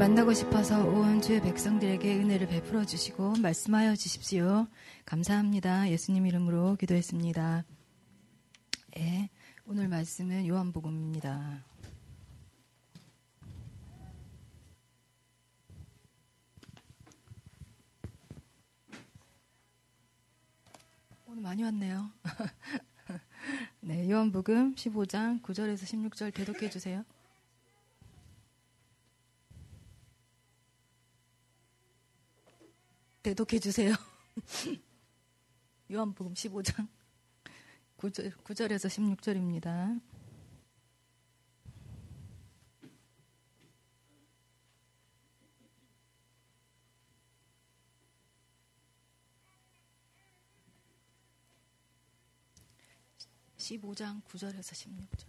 만나고 싶어서 온 주의 백성들에게 은혜를 베풀어 주시고 말씀하여 주십시오. 감사합니다. 예수님 이름으로 기도했습니다. 네, 오늘 말씀은 요한복음입니다. 오늘 많이 왔네요. 네, 요한복음 15장 9절에서 16절 대독해 주세요. 대독해 주세요. 요한복음 15장 9절, 9절에서 16절입니다. (15장) (9절에서 16절)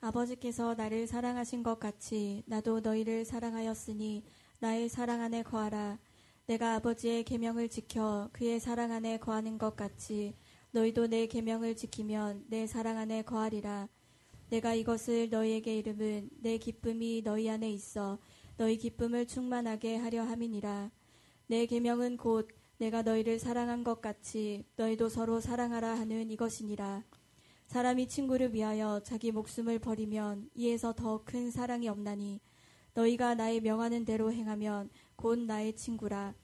아버지께서 나를 사랑하신 것 같이 나도 너희를 사랑하였으니 나의 사랑 안에 거하라 내가 아버지의 계명을 지켜 그의 사랑 안에 거하는 것 같이 너희도 내 계명을 지키면 내 사랑 안에 거하리라. 내가 이것을 너희에게 이름은 내 기쁨이 너희 안에 있어 너희 기쁨을 충만하게 하려 함이니라. 내 계명은 곧 내가 너희를 사랑한 것 같이 너희도 서로 사랑하라 하는 이것이니라. 사람이 친구를 위하여 자기 목숨을 버리면 이에서 더 큰 사랑이 없나니 너희가 나의 명하는 대로 행하면 곧 나의 친구라.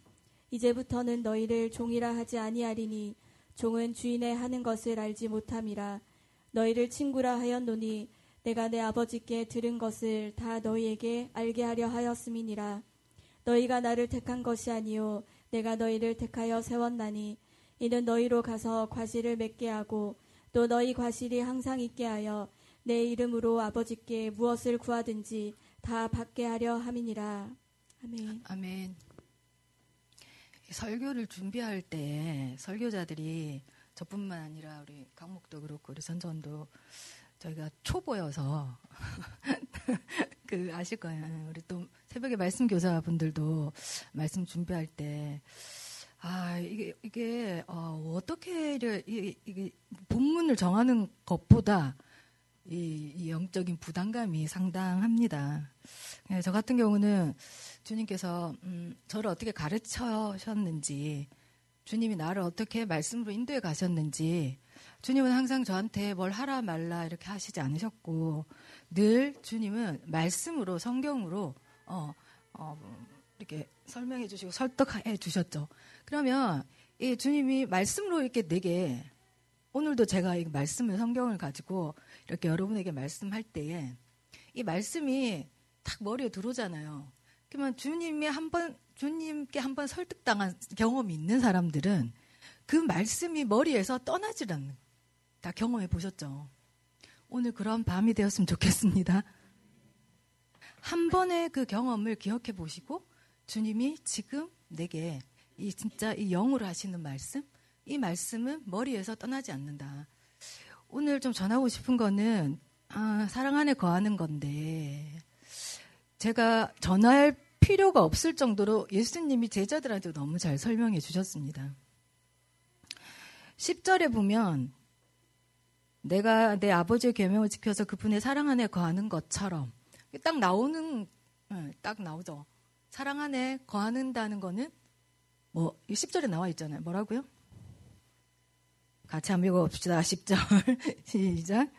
이제부터는 너희를 종이라 하지 아니하리니 종은 주인의 하는 것을 알지 못함이라. 너희를 친구라 하였노니 내가 내 아버지께 들은 것을 다 너희에게 알게 하려 하였음이니라. 너희가 나를 택한 것이 아니요 내가 너희를 택하여 세웠나니 이는 너희로 가서 과실을 맺게 하고 또 너희 과실이 항상 있게 하여 내 이름으로 아버지께 무엇을 구하든지 다 받게 하려 함이니라. 아멘. 아멘. 설교를 준비할 때 설교자들이 저뿐만 아니라 우리 강목도 그렇고 우리 선전도 저희가 초보여서 그 아실 거예요. 우리 또 새벽에 말씀 교사분들도 말씀 준비할 때 아, 이게, 이게, 어, 어떻게, 이게, 이게, 본문을 정하는 것보다 이, 이 영적인 부담감이 상당합니다. 네, 저 같은 경우는 주님께서 음, 저를 어떻게 가르쳐셨는지 주님이 나를 어떻게 말씀으로 인도해 가셨는지 주님은 항상 저한테 뭘 하라 말라 이렇게 하시지 않으셨고 늘 주님은 말씀으로 성경으로 어, 어, 이렇게 설명해 주시고 설득해 주셨죠. 그러면 이 주님이 말씀으로 이렇게 내게 오늘도 제가 이 말씀을 성경을 가지고 이렇게 여러분에게 말씀할 때에 이 말씀이 딱 머리에 들어오잖아요. 그러면 주님이 한번 주님께 한번 설득당한 경험이 있는 사람들은 그 말씀이 머리에서 떠나질 않는 다 경험해 보셨죠. 오늘 그런 밤이 되었으면 좋겠습니다. 한 번의 그 경험을 기억해 보시고 주님이 지금 내게 이 진짜 이 영으로 하시는 말씀, 이 말씀은 머리에서 떠나지 않는다. 오늘 좀 전하고 싶은 거는 아, 사랑 안에 거하는 건데 제가 전할 필요가 없을 정도로 예수님이 제자들한테 너무 잘 설명해 주셨습니다. 10절에 보면 내가 내 아버지의 계명을 지켜서 그분의 사랑 안에 거하는 것처럼 딱 나오는 예, 딱 나오죠. 사랑 안에 거하는다는 거는 뭐 10절에 나와 있잖아요. 뭐라고요? 같이 한번 읽어봅시다. 10절 시작.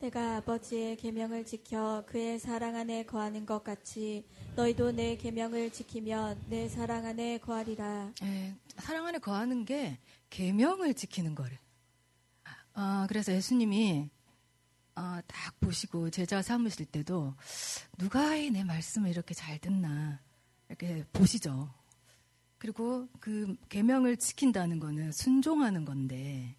내가 아버지의 계명을 지켜 그의 사랑 안에 거하는 것 같이 너희도 내 계명을 지키면 내 사랑 안에 거하리라. 예, 사랑 안에 거하는 게 계명을 지키는 거래. 아, 그래서 예수님이 아, 딱 보시고 제자 삼으실 때도 누가 내 말씀을 이렇게 잘 듣나 이렇게 보시죠. 그리고 그 계명을 지킨다는 거는 순종하는 건데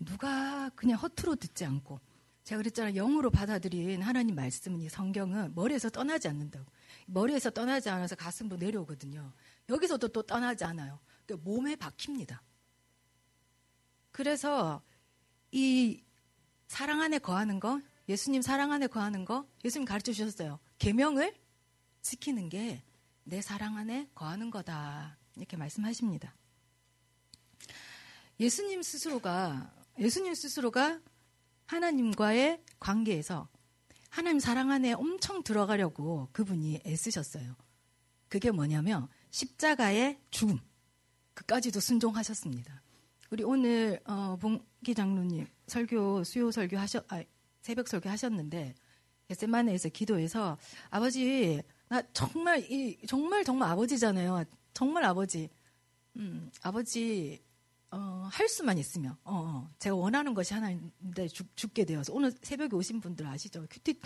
누가 그냥 허투루 듣지 않고 제가 그랬잖아요. 영으로 받아들인 하나님 말씀은 이 성경은 머리에서 떠나지 않는다고. 머리에서 떠나지 않아서 가슴으로 내려오거든요. 여기서도 또 떠나지 않아요. 그러니까 몸에 박힙니다. 그래서 이 사랑 안에 거하는 거, 예수님 사랑 안에 거하는 거, 예수님 가르쳐 주셨어요. 계명을 지키는 게 내 사랑 안에 거하는 거다. 이렇게 말씀하십니다. 예수님 스스로가 예수님 스스로가 하나님과의 관계에서 하나님 사랑 안에 엄청 들어가려고 그분이 애쓰셨어요. 그게 뭐냐면 십자가의 죽음. 그까지도 순종하셨습니다. 우리 오늘 어, 봉기 장로님 설교 수요 설교 하셨 아, 새벽 설교 하셨는데 겟세마네에서 기도해서 아버지 나 정말 이 정말 정말 아버지잖아요. 정말 아버지. 음, 아버지 어, 할 수만 있으면. 어, 어, 제가 원하는 것이 하나인데 죽, 죽게 되어서. 오늘 새벽에 오신 분들 아시죠? 큐티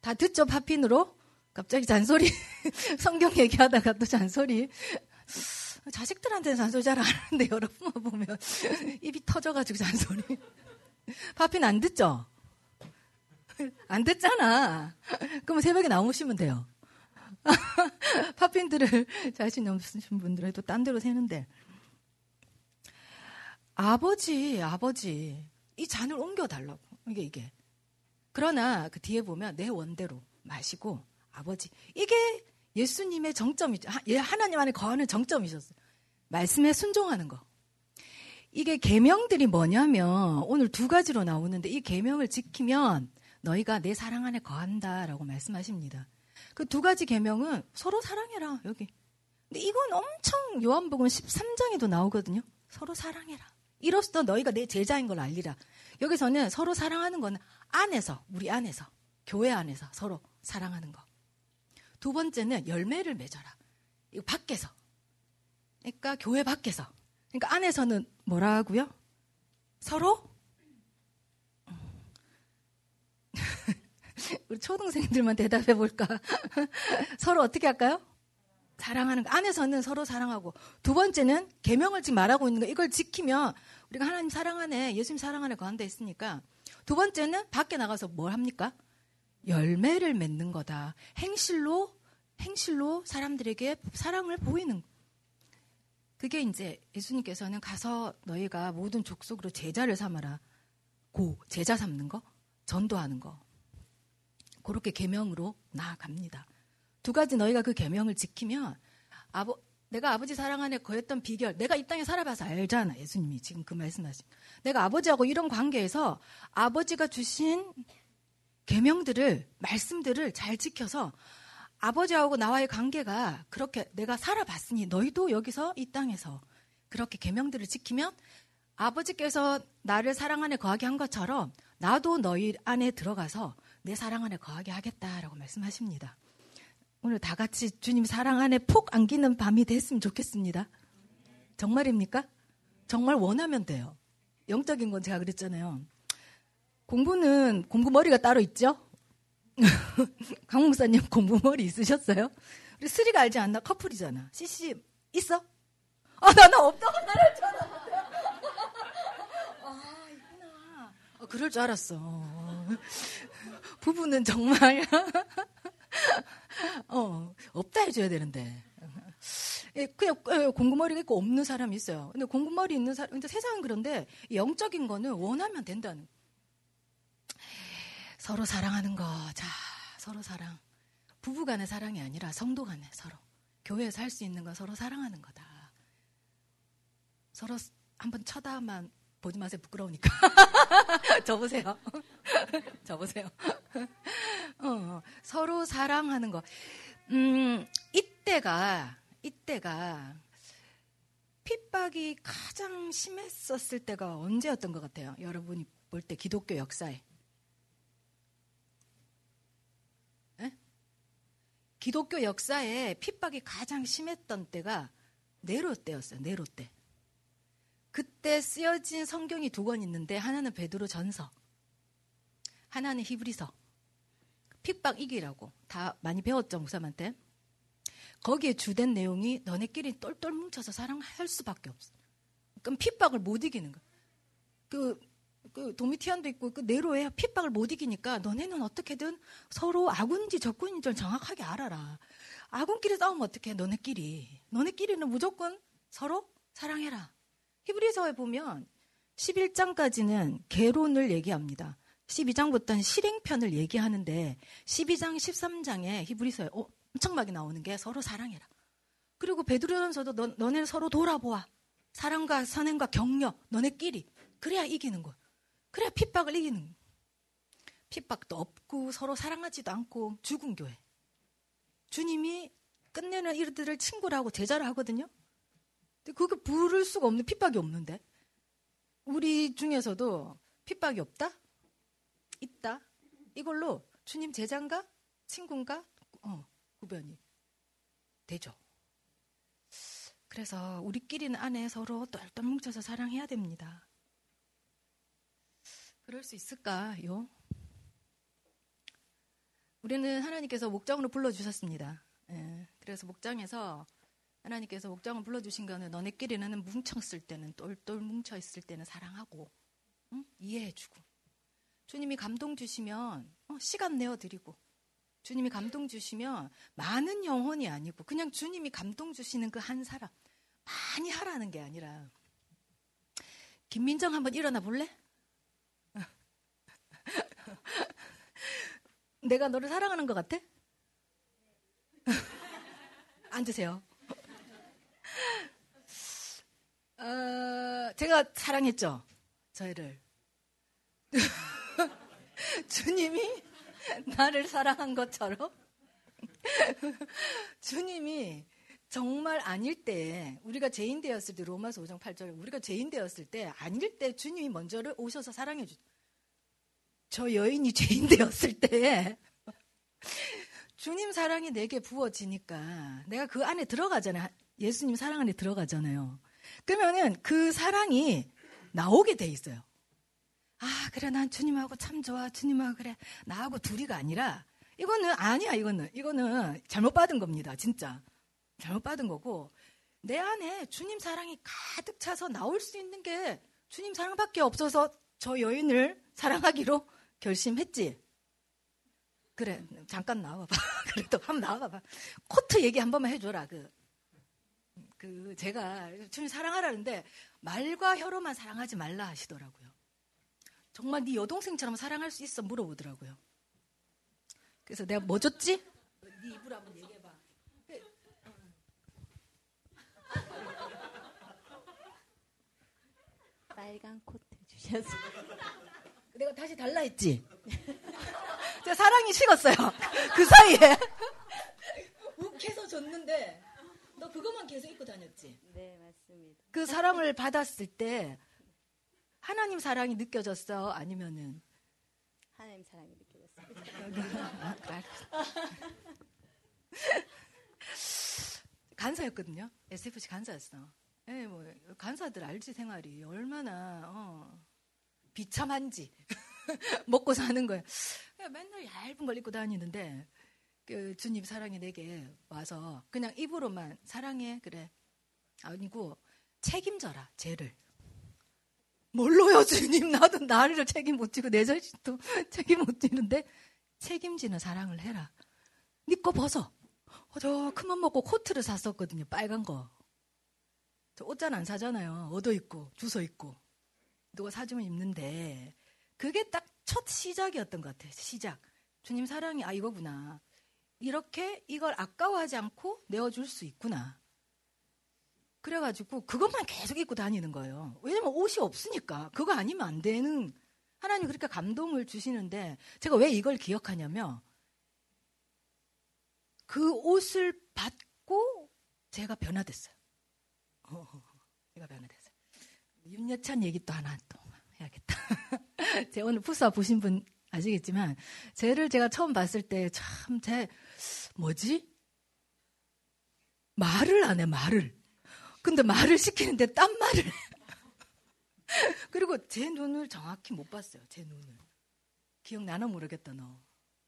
다 듣죠? 파핀으로? 갑자기 잔소리. 성경 얘기하다가 또 잔소리. 자식들한테는 잔소리 잘 안 하는데 여러분만 보면 입이 터져가지고 잔소리. 파핀 안 듣죠? 안 듣잖아. 그럼 새벽에 나오시면 돼요. 파핀들을 자신 없으신 분들은 또 딴 데로 새는데 아버지, 아버지, 이 잔을 옮겨달라고. 이게, 이게. 그러나 그 뒤에 보면 내 원대로 마시고, 아버지. 이게 예수님의 정점이죠. 예, 하나님 안에 거하는 정점이셨어요. 말씀에 순종하는 거. 이게 계명들이 뭐냐면 오늘 두 가지로 나오는데 이 계명을 지키면 너희가 내 사랑 안에 거한다라고 말씀하십니다. 그 두 가지 계명은 서로 사랑해라 여기. 근데 이건 엄청 요한복음 13장에도 나오거든요. 서로 사랑해라. 이로써 너희가 내 제자인 걸 알리라. 여기서는 서로 사랑하는 거는 안에서, 우리 안에서, 교회 안에서 서로 사랑하는 거. 두 번째는 열매를 맺어라. 이거 밖에서. 그러니까 교회 밖에서. 그러니까 안에서는 뭐라고요? 서로 우리 초등생들만 대답해 볼까? 서로 어떻게 할까요? 사랑하는 거. 안에서는 서로 사랑하고 두 번째는 계명을 지금 말하고 있는 거 이걸 지키면 우리가 하나님 사랑 안에 예수님 사랑 안에 거한다 했으니까 두 번째는 밖에 나가서 뭘 합니까? 열매를 맺는 거다. 행실로 행실로 사람들에게 사랑을 보이는 그게 이제 예수님께서는 가서 너희가 모든 족속으로 제자를 삼아라. 고 제자 삼는 거, 전도하는 거. 그렇게 계명으로 나아갑니다. 두 가지 너희가 그 계명을 지키면 아버 내가 아버지 사랑 안에 거했던 비결, 내가 이 땅에 살아봐서 알잖아. 예수님이 지금 그 말씀하신. 내가 아버지하고 이런 관계에서 아버지가 주신 계명들을 말씀들을 잘 지켜서 아버지하고 나와의 관계가 그렇게 내가 살아봤으니 너희도 여기서 이 땅에서 그렇게 계명들을 지키면 아버지께서 나를 사랑 안에 거하게 한 것처럼 나도 너희 안에 들어가서 내 사랑 안에 거하게 하겠다라고 말씀하십니다. 오늘 다 같이 주님 사랑 안에 푹 안기는 밤이 됐으면 좋겠습니다. 정말입니까? 정말 원하면 돼요. 영적인 건 제가 그랬잖아요. 공부는 공부 머리가 따로 있죠? 강 목사님 공부 머리 있으셨어요? 우리 쓰리가 알지 않나? 커플이잖아. CC 있어? 아, 나, 나 없다고 말했잖아. 아, 있구나. 아, 그럴 줄 알았어. 부부는 정말 어, 없다 해줘야 되는데. 예, 그냥 예, 공구머리가 있고 없는 사람이 있어요. 근데 공구머리 있는 사람, 근데 세상은 그런데 영적인 거는 원하면 된다는. 서로 사랑하는 거. 자, 서로 사랑. 부부 간의 사랑이 아니라 성도 간의 서로. 교회에서 할 수 있는 건 서로 사랑하는 거다. 서로 한번 쳐다만 보지 마세요. 부끄러우니까. 저보세요. 저보세요. 어, 서로 사랑하는 거. 음, 이때가, 이때가 핍박이 가장 심했었을 때가 언제였던 것 같아요? 여러분이 볼 때 기독교 역사에. 에? 기독교 역사에 핍박이 가장 심했던 때가 네로 때였어요. 네로 때. 그때 쓰여진 성경이 두 권 있는데 하나는 베드로 전서, 하나는 히브리서. 핍박 이기라고 다 많이 배웠죠 목사님한테. 거기에 주된 내용이 너네끼리 똘똘 뭉쳐서 사랑할 수밖에 없어. 그럼 핍박을 못 이기는 거야. 그, 그 도미티안도 있고 그 네로에 핍박을 못 이기니까 너네는 어떻게든 서로 아군인지 적군인지 정확하게 알아라. 아군끼리 싸우면 어떡해 너네끼리. 너네끼리는 무조건 서로 사랑해라. 히브리서에 보면 11장까지는 개론을 얘기합니다. 12장부터는 실행편을 얘기하는데 12장, 13장에 히브리서에 엄청 많이 나오는 게 서로 사랑해라. 그리고 베드로전서도 너, 너네 서로 돌아보아. 사랑과 선행과 격려 너네끼리 그래야 이기는 거야. 그래야 핍박을 이기는 거야. 핍박도 없고 서로 사랑하지도 않고 죽은 교회. 주님이 끝내는 이들을 친구라고 제자를 하거든요. 근데 그게 부를 수가 없는 핍박이 없는데. 우리 중에서도 핍박이 없다? 있다. 이걸로 주님 제자인가? 친구인가? 어, 구별이 되죠. 그래서 우리끼리는 안에 서로 똘똘 뭉쳐서 사랑해야 됩니다. 그럴 수 있을까요? 우리는 하나님께서 목장으로 불러주셨습니다. 예, 그래서 목장에서 하나님께서 목장을 불러주신 거는 너네끼리는 뭉쳤을 때는 똘똘 뭉쳐 있을 때는 사랑하고 응? 이해해주고 주님이 감동 주시면 어, 시간 내어드리고 주님이 감동 주시면 많은 영혼이 아니고 그냥 주님이 감동 주시는 그 한 사람 많이 하라는 게 아니라 김민정 한번 일어나 볼래? 내가 너를 사랑하는 것 같아? 앉으세요. 어, 제가 사랑했죠. 저희를. 주님이 나를 사랑한 것처럼 주님이 정말 아닐 때 우리가 죄인 되었을 때 로마서 5장 8절 우리가 죄인 되었을 때 아닐 때 주님이 먼저 를 오셔서 사랑해 주. 저 여인이 죄인 되었을 때 주님 사랑이 내게 부어지니까 내가 그 안에 들어가잖아요. 예수님 사랑 안에 들어가잖아요. 그러면은 그 사랑이 나오게 돼 있어요. 아, 그래, 난 주님하고 참 좋아. 주님하고 그래. 나하고 둘이가 아니라, 이거는 아니야, 이거는. 이거는 잘못 받은 겁니다, 진짜. 잘못 받은 거고, 내 안에 주님 사랑이 가득 차서 나올 수 있는 게 주님 사랑밖에 없어서 저 여인을 사랑하기로 결심했지. 그래, 잠깐 나와봐. 그래도 한번 나와봐. 코트 얘기 한 번만 해줘라. 그, 그, 제가 주님 사랑하라는데 말과 혀로만 사랑하지 말라 하시더라고요. 정말 네 여동생처럼 사랑할 수 있어 물어보더라고요. 그래서 내가 뭐 줬지? 네 입으로 한번 얘기해봐. 빨간 코트 주셔서 내가 다시 달라 했지? 제가 사랑이 식었어요. 그 사이에. 욱해서 줬는데, 너 그것만 계속 입고 다녔지? 네 맞습니다. 그 사랑을 받았을 때, 하나님 사랑이 느껴졌어? 아니면은 하나님 사랑이. 아, 그래. 간사였거든요. SFC 간사였어. 예, 뭐 간사들 알지 생활이 얼마나 어, 비참한지 먹고 사는 거야. 그냥 맨날 얇은 걸 입고 다니는데 그 주님 사랑이 내게 와서 그냥 입으로만 사랑해 그래 아니고 책임져라 죄를. 뭘로요, 주님? 나도 나를 책임 못 지고 내 자신도 책임 못 지는데 책임지는 사랑을 해라. 니거 네 벗어. 어, 저 큰맘 먹고 코트를 샀었거든요. 빨간 거. 저 옷잘 안 사잖아요. 얻어 입고 주워 입고 누가 사주면 입는데 그게 딱 첫 시작이었던 것 같아요. 시작. 주님 사랑이 아 이거구나. 이렇게 이걸 아까워하지 않고 내어줄 수 있구나. 그래가지고 그것만 계속 입고 다니는 거예요. 왜냐면 옷이 없으니까. 그거 아니면 안 되는 하나님 그렇게 감동을 주시는데 제가 왜 이걸 기억하냐면 그 옷을 받고 제가 변화됐어요. 어, 제가 변화됐어요. 윤여찬 얘기 또 하나 또 해야겠다. 제가 오늘 푸사 보신 분 아시겠지만 쟤를 제가 처음 봤을 때참제 뭐지? 말을 안 해, 말을. 근데 말을 시키는데 딴 말을. 그리고 제 눈을 정확히 못 봤어요. 제 눈을. 기억나나 모르겠다 너.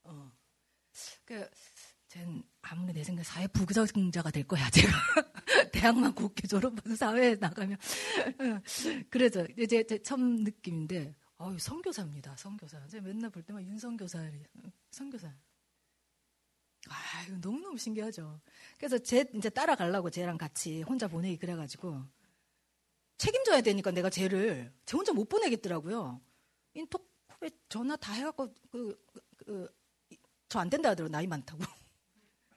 어. 그, 쟨 아무리 내 생각에 사회 부적응자가 될 거야. 제가 대학만 곱게 졸업해서 사회에 나가면. 그래서 이제 제 처음 느낌인데, 어유 선교사입니다. 선교사. 제가 맨날 볼 때만 윤선교사, 선교사. 아, 이거 너무너무 신기하죠. 그래서 제 이제 따라가려고 쟤랑 같이 혼자 보내기 그래가지고 책임져야 되니까 내가 쟤를 쟤 혼자 못 보내겠더라고요. 인톡에 전화 다 해갖고 그, 그, 저 안 된다 하더라고 나이 많다고.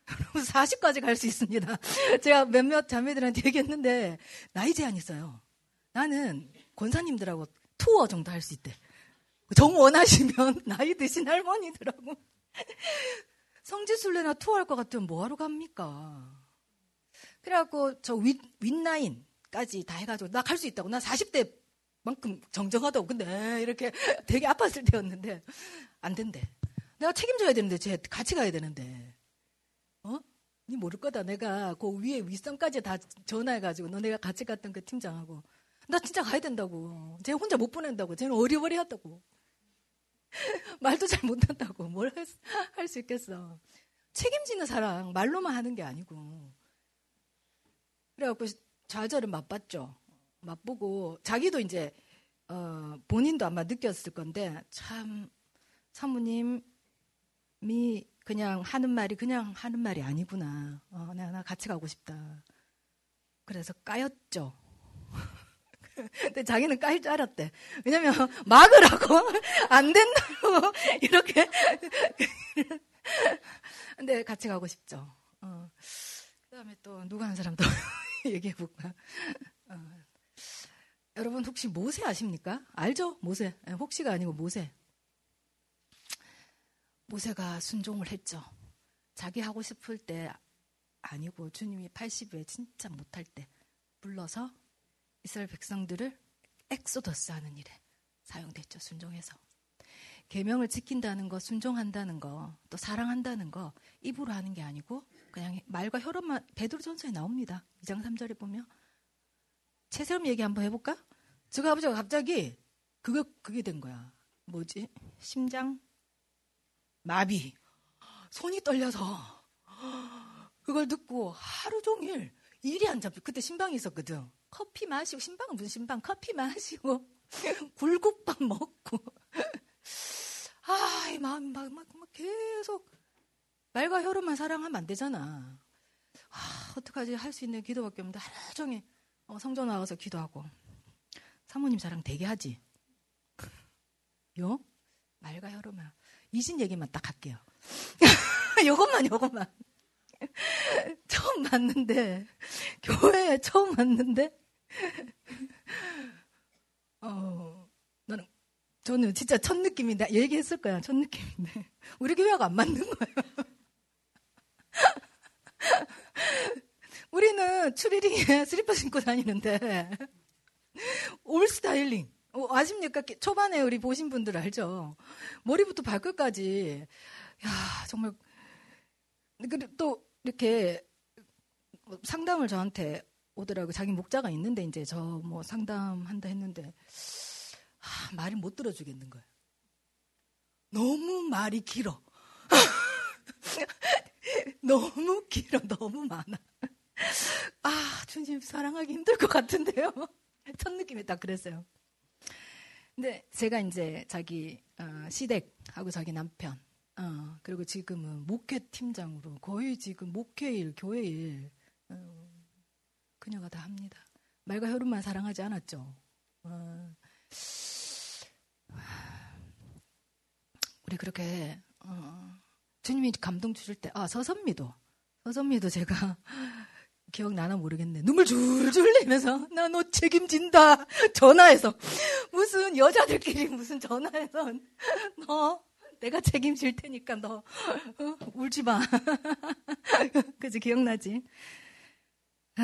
40까지 갈 수 있습니다. 제가 몇몇 자매들한테 얘기했는데 나이 제한 있어요. 나는 권사님들하고 투어 정도 할 수 있대. 정 원하시면 나이 드신 할머니들하고 성지순례나 투어할 것 같으면 뭐하러 갑니까? 그래갖고 저 윗, 윗라인까지 다 해가지고 나 갈 수 있다고. 나 40대만큼 정정하다고. 근데 이렇게 되게 아팠을 때였는데 안 된대. 내가 책임져야 되는데 쟤 같이 가야 되는데. 어? 니 모를 거다. 내가 그 위에 윗선까지 다 전화해가지고 너 내가 같이 갔던 그 팀장하고 나 진짜 가야 된다고. 쟤 혼자 못 보낸다고. 쟤는 어리버리하다고. 말도 잘 못한다고. 뭘 할 수 있겠어. 책임지는 사랑 말로만 하는 게 아니고. 그래갖고 좌절을 맛봤죠. 맛보고 자기도 이제 어, 본인도 아마 느꼈을 건데 참 사모님이 그냥 하는 말이 그냥 하는 말이 아니구나. 어, 나, 나 같이 가고 싶다. 그래서 까였죠. 근데 자기는 까일 줄 알았대. 왜냐면 막으라고 안 된다고 이렇게. 근데 같이 가고 싶죠. 어. 그다음에 또 누가 한 사람 더 얘기해 볼까? 어. 여러분 혹시 모세 아십니까? 알죠? 모세. 예, 혹시가 아니고 모세. 모세가 순종을 했죠. 자기 하고 싶을 때 아니고 주님이 80에 진짜 못할 때 불러서 이스라엘 백성들을 엑소더스 하는 일에 사용됐죠. 순종해서. 계명을 지킨다는 거, 순종한다는 거, 또 사랑한다는 거 입으로 하는 게 아니고 그냥 말과 혀로만 베드로 전서에 나옵니다. 2장 3절에 보면 최세롬 얘기 한번 해볼까? 저그 아버지가 갑자기 그거 그게 된 거야. 뭐지? 심장 마비. 손이 떨려서 그걸 듣고 하루 종일 일이 안 잡혀. 그때 신방이 있었거든. 커피 마시고 신방은 무슨 신방? 커피 마시고 굴국밥 먹고 아, 이 마음 막, 계속 말과 혀로만 사랑하면 안 되잖아. 아, 어떡하지? 할 수 있는 기도밖에 없는데 하루 종일 어, 성전 나가서 기도하고 사모님 사랑 되게 하지. 요? 말과 혀로만. 이신 얘기만 딱 할게요. 요것만, 요것만. 처음 봤는데, 교회에 처음 왔는데, 어, 나는, 저는 진짜 첫 느낌인데, 얘기했을 거야, 첫 느낌인데. 우리 교회가 안 맞는 거예요. 우리는 추리링에 슬리퍼 신고 다니는데, 올 스타일링. 어, 아십니까? 초반에 우리 보신 분들 알죠? 머리부터 발끝까지. 야, 정말. 또 이렇게 상담을 저한테 오더라고. 자기 목자가 있는데 이제 저 뭐 상담한다 했는데 아, 말을 못 들어주겠는 거예요. 너무 말이 길어. 너무 길어, 너무 많아. 아, 주님 사랑하기 힘들 것 같은데요. 첫 느낌이 딱 그랬어요. 근데 제가 이제 자기 어, 시댁하고 자기 남편 어, 그리고 지금은 목회 팀장으로 거의 지금 목회일 교회일 어, 그녀가 다 합니다. 말과 혈흔만 사랑하지 않았죠. 어, 우리 그렇게 어, 주님이 감동 주실 때, 아 서선미도 서선미도 제가 기억나나 모르겠네. 눈물 줄줄 흘리면서 나 너 책임진다. 전화해서 무슨 여자들끼리 무슨 전화해서 너 내가 책임질 테니까 너 어? 울지 마. 그지 기억나지? 아,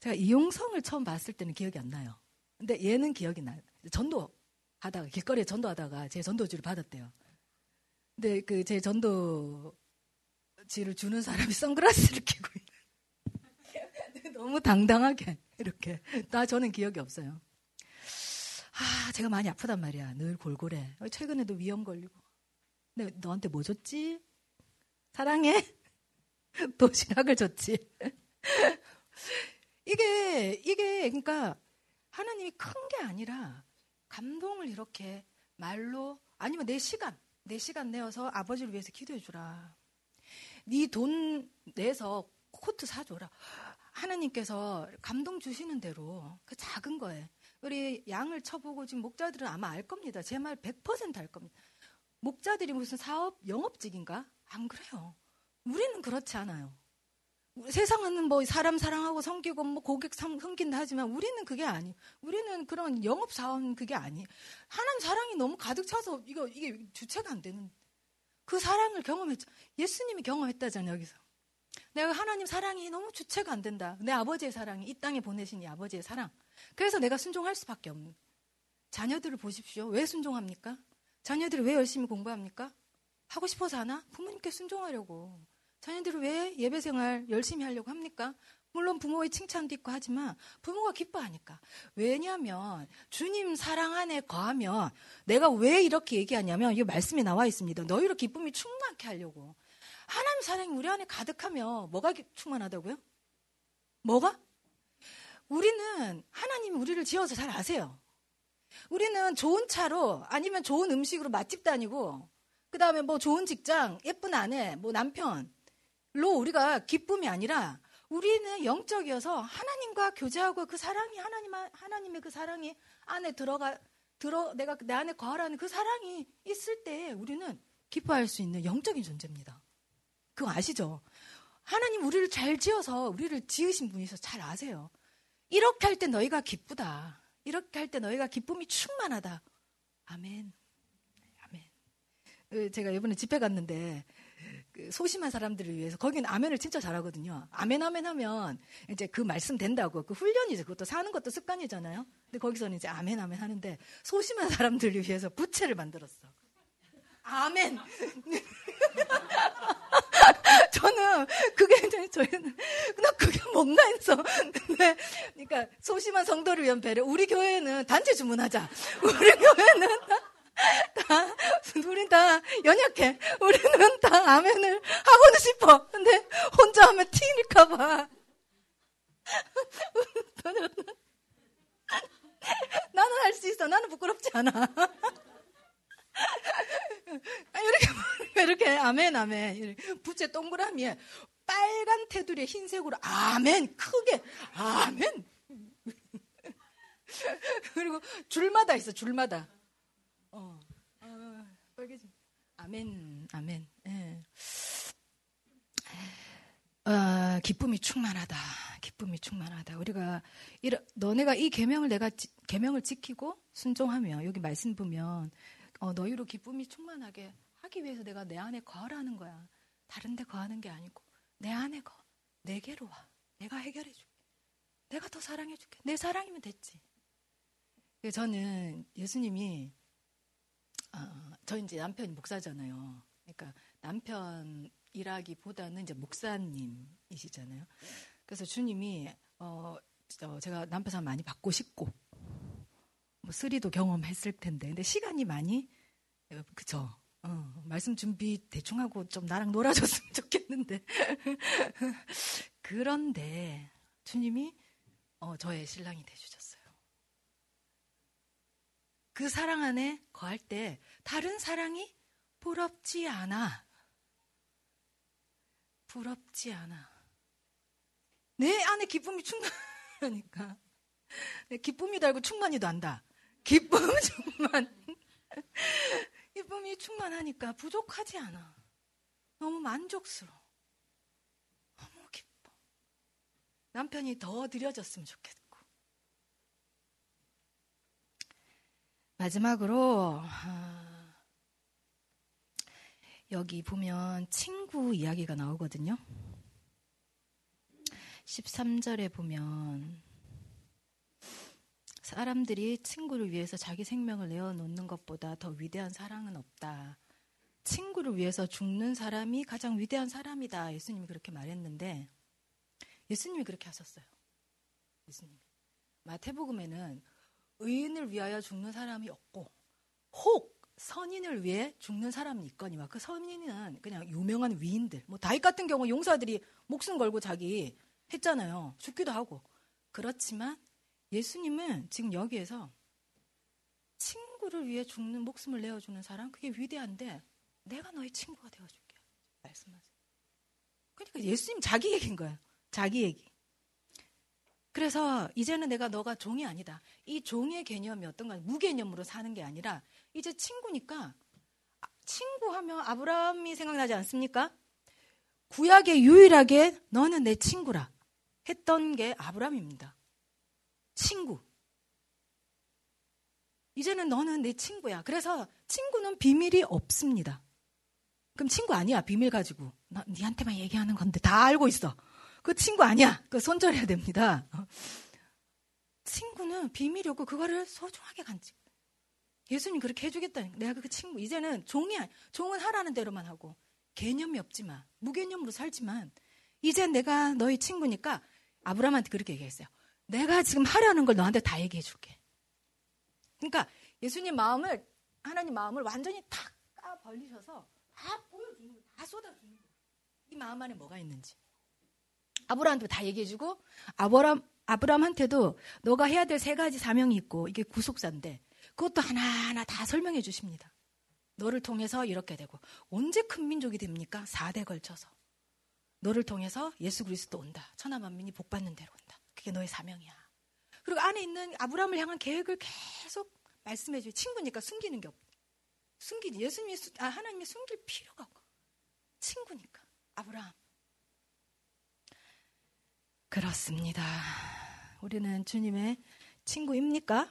제가 이용성을 처음 봤을 때는 기억이 안 나요. 근데 얘는 기억이 나요. 전도 하다가 길거리에 전도하다가 제 전도지를 받았대요. 근데 그 제 전도지를 주는 사람이 선글라스를 끼고 있는. 너무 당당하게 이렇게. 나 저는 기억이 없어요. 아, 제가 많이 아프단 말이야. 늘 골골해. 최근에도 위염 걸리고. 근데 너한테 뭐 줬지? 사랑해? 도시락을 줬지. 이게, 이게, 그러니까 하나님이 큰 게 아니라 감동을 이렇게 말로 아니면 내 시간, 내 시간 내어서 아버지를 위해서 기도해 주라. 네 돈 내서 코트 사줘라. 하나님께서 감동 주시는 대로 그 작은 거에 우리 양을 쳐보고 지금 목자들은 아마 알 겁니다. 제 말 100%알 겁니다. 목자들이 무슨 사업 영업직인가? 안 그래요. 우리는 그렇지 않아요. 세상은 뭐 사람 사랑하고 섬기고 뭐 고객 섬긴다 하지만 우리는 그게 아니. 우리는 그런 영업 사원 그게 아니. 하나님 사랑이 너무 가득 차서 이거 이게 주체가 안 되는. 그 사랑을 경험했죠. 예수님이 경험했다잖아요 여기서. 내가 하나님 사랑이 너무 주체가 안 된다. 내 아버지의 사랑이 이 땅에 보내신 이 아버지의 사랑. 그래서 내가 순종할 수밖에 없는. 자녀들을 보십시오. 왜 순종합니까? 자녀들이 왜 열심히 공부합니까? 하고 싶어서 하나? 부모님께 순종하려고. 자녀들이 왜 예배 생활 열심히 하려고 합니까? 물론 부모의 칭찬도 있고 하지만 부모가 기뻐하니까. 왜냐하면 주님 사랑 안에 거하면 내가 왜 이렇게 얘기하냐면 이 말씀에 나와 있습니다. 너희로 기쁨이 충만케 하려고. 하나님 사랑이 우리 안에 가득하면 뭐가 충만하다고요? 뭐가? 우리는 하나님이 우리를 지어서 잘 아세요. 우리는 좋은 차로 아니면 좋은 음식으로 맛집 다니고 그 다음에 뭐 좋은 직장, 예쁜 아내, 뭐 남편 로 우리가 기쁨이 아니라 우리는 영적이어서 하나님과 교제하고 그 사랑이 하나님 하나님의 그 사랑이 안에 들어가 들어 내가 내 안에 거하라는 그 사랑이 있을 때 우리는 기뻐할 수 있는 영적인 존재입니다. 그거 아시죠? 하나님 우리를 잘 지어서 우리를 지으신 분이서 잘 아세요. 이렇게 할 때 너희가 기쁘다. 이렇게 할 때 너희가 기쁨이 충만하다. 아멘. 아멘. 그 제가 이번에 집회 갔는데 그 소심한 사람들을 위해서 거기는 아멘을 진짜 잘하거든요. 아멘 아멘 하면 이제 그 말씀 된다고 그 훈련이죠. 그것도 사는 것도 습관이잖아요. 근데 거기서는 이제 아멘 아멘 하는데 소심한 사람들을 위해서 부채를 만들었어. 아멘. 저는 그게 이제 저희는 나 그게 뭔가 해서 근데 그러니까 소심한 성도를 위한 배려. 우리 교회는 단체 주문하자. 우리 교회는 다, 우린 다 연약해. 우리는 다 아멘을 하고는 싶어. 근데 혼자 하면 튀니까봐. 나는 할 수 있어. 나는 부끄럽지 않아. 이렇게, 이렇게, 아멘, 아멘. 부채 동그라미에 빨간 테두리에 흰색으로 아멘, 크게, 아멘. 그리고 줄마다 있어, 줄마다. 어, 어 빨개지. 아멘, 아멘. 예. 어, 기쁨이 충만하다. 기쁨이 충만하다. 우리가 이러, 너네가 이 계명을 내가 계명을 지키고 순종하며 여기 말씀 보면 어, 너희로 기쁨이 충만하게 하기 위해서 내가 내 안에 거하라는 거야. 다른 데 거하는 게 아니고 내 안에 거. 내게로 와. 내가 해결해 줄게. 내가 더 사랑해 줄게. 내 사랑이면 됐지. 저는 예수님이 어, 저 이제 남편이 목사잖아요. 그러니까 남편 일하기보다는 이제 목사님이시잖아요. 그래서 주님이 어, 제가 남편 사람 많이 받고 싶고 뭐 쓰리도 경험했을 텐데 근데 시간이 많이 어, 그쵸 어, 말씀 준비 대충 하고 좀 나랑 놀아줬으면 좋겠는데 그런데 주님이 어, 저의 신랑이 돼주셨어요. 그 사랑 안에 거할 때 다른 사랑이 부럽지 않아. 부럽지 않아. 내 안에 기쁨이 충만하니까. 기쁨이도 알고 충만이도 안다. 기쁨 충만. 기쁨이 충만하니까 부족하지 않아. 너무 만족스러워. 너무 기뻐. 남편이 더 드려졌으면 좋겠고. 마지막으로, 아, 여기 보면 친구 이야기가 나오거든요. 13절에 보면 사람들이 친구를 위해서 자기 생명을 내어놓는 것보다 더 위대한 사랑은 없다. 친구를 위해서 죽는 사람이 가장 위대한 사람이다. 예수님이 그렇게 말했는데 예수님이 그렇게 하셨어요. 예수님. 마태복음에는 의인을 위하여 죽는 사람이 없고 혹 선인을 위해 죽는 사람이 있거니와 그 선인은 그냥 유명한 위인들. 뭐 다윗 같은 경우 용사들이 목숨 걸고 자기 했잖아요. 죽기도 하고. 그렇지만 예수님은 지금 여기에서 친구를 위해 죽는 목숨을 내어주는 사람 그게 위대한데 내가 너의 친구가 되어줄게 말씀하세요. 그러니까 예수님 자기 얘기인 거예요. 자기 얘기. 그래서 이제는 내가 너가 종이 아니다. 이 종의 개념이 어떤가 무개념으로 사는 게 아니라 이제 친구니까 친구 하면 아브라함이 생각나지 않습니까? 구약에 유일하게 너는 내 친구라 했던 게 아브람입니다. 친구. 이제는 너는 내 친구야. 그래서 친구는 비밀이 없습니다. 그럼 친구 아니야. 비밀 가지고. 나 니한테만 얘기하는 건데 다 알고 있어. 그 친구 아니야. 그 손절해야 됩니다. 친구는 비밀이 없고 그거를 소중하게 간직. 예수님 그렇게 해주겠다. 내가 그 친구 이제는 종이 종은 하라는 대로만 하고 개념이 없지만 무개념으로 살지만 이제 내가 너희 친구니까 아브라함한테 그렇게 얘기했어요. 내가 지금 하려는 걸 너한테 다 얘기해 줄게. 그러니까 예수님 마음을 하나님 마음을 완전히 탁 벌리셔서 다 보여주는 거예요. 다 쏟아주는 거예요. 이 마음 안에 뭐가 있는지. 아브라함한테 다 얘기해주고 아브람 아브라함한테도 너가 해야 될 세 가지 사명이 있고 이게 구속사인데 그것도 하나하나 다 설명해 주십니다. 너를 통해서 이렇게 되고 언제 큰 민족이 됩니까? 4대 걸쳐서. 너를 통해서 예수 그리스도 온다. 천하 만민이 복 받는 대로 온다. 그게 너의 사명이야. 그리고 안에 있는 아브라함을 향한 계획을 계속 말씀해 줘요. 친구니까 숨기는 게 없. 숨기지. 예수님이 아, 하나님이 숨길 필요가 없고. 친구니까. 아브라함. 그렇습니다. 우리는 주님의 친구입니까?